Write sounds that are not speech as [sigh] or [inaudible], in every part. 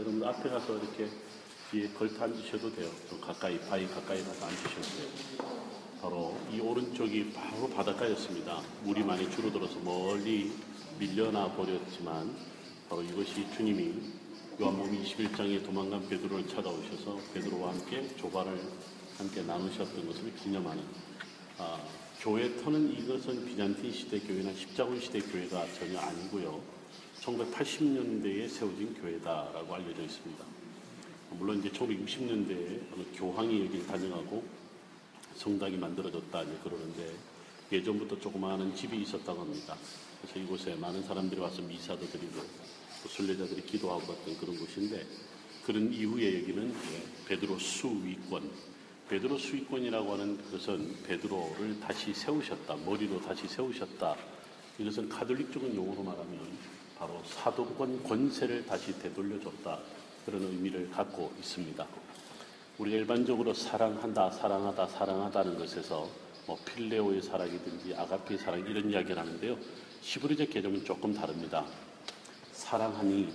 여러분 앞에 가서 이렇게 뒤에 걸터 앉으셔도 돼요. 좀 가까이 바위 가까이 가서 앉으셔도 돼요. 바로 이 오른쪽이 바로 바닷가였습니다. 물이 많이 줄어들어서 멀리 밀려나 버렸지만 바로 이것이 주님이 요한복음 21장에 도망간 베드로를 찾아오셔서 베드로와 함께 조발을 함께 나누셨던 것을 기념하는 아, 교회 터는 이것은 비잔틴 시대 교회나 십자군 시대 교회가 전혀 아니고요. 1980년대에 세워진 교회다라고 알려져 있습니다. 물론 이제 1960년대에 어느 교황이 여기를 단정하고 성당이 만들어졌다 이제 그러는데 예전부터 조그마한 집이 있었다고 합니다. 그래서 이곳에 많은 사람들이 와서 미사도 드리고 또 순례자들이 기도하고 갔던 그런 곳인데 그런 이후에 여기는 베드로 수위권 베드로 수위권이라고 하는 것은 베드로를 다시 세우셨다 머리로 다시 세우셨다 이것은 카톨릭적인 용어로 말하면 바로 사도권 권세를 다시 되돌려줬다 그런 의미를 갖고 있습니다. 우리가 일반적으로 사랑한다, 사랑하다, 사랑하다는 것에서 뭐 필레오의 사랑이든지 아가페의 사랑 이런 이야기를 하는데요. 시브리적 개념은 조금 다릅니다. 사랑하니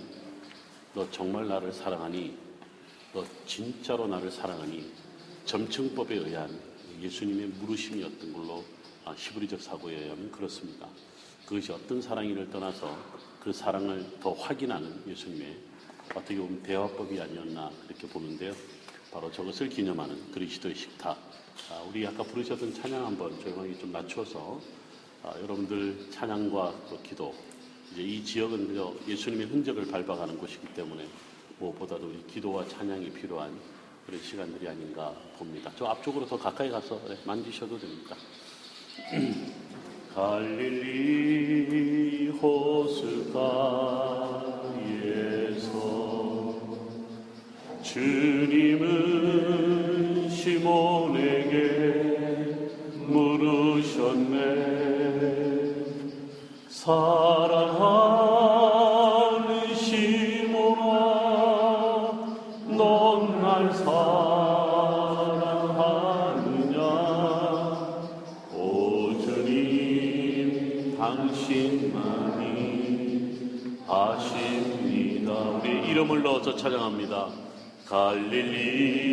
너 정말 나를 사랑하니 너 진짜로 나를 사랑하니 점층법에 의한 예수님의 물으심이었던 걸로 아, 시브리적 사고에 의하면 그렇습니다. 그것이 어떤 사랑이를 떠나서 그 사랑을 더 확인하는 예수님의 어떻게 보면 대화법이 아니었나 그렇게 보는데요. 바로 저것을 기념하는 그리스도의 식탁. 아, 우리 아까 부르셨던 찬양 한번 조용하게 좀 낮춰서 아, 여러분들 찬양과 또 기도. 이제 이 지역은 예수님의 흔적을 밟아가는 곳이기 때문에 무엇보다도 기도와 찬양이 필요한 그런 시간들이 아닌가 봅니다. 저 앞쪽으로 더 가까이 가서 네, 만지셔도 됩니다. [clears throat] 갈릴리 호수가에서 주님은 시몬에게 물으셨네 사랑하 당신만이 아십니다. 우리 이름을 넣어서 찬양합니다. 갈릴리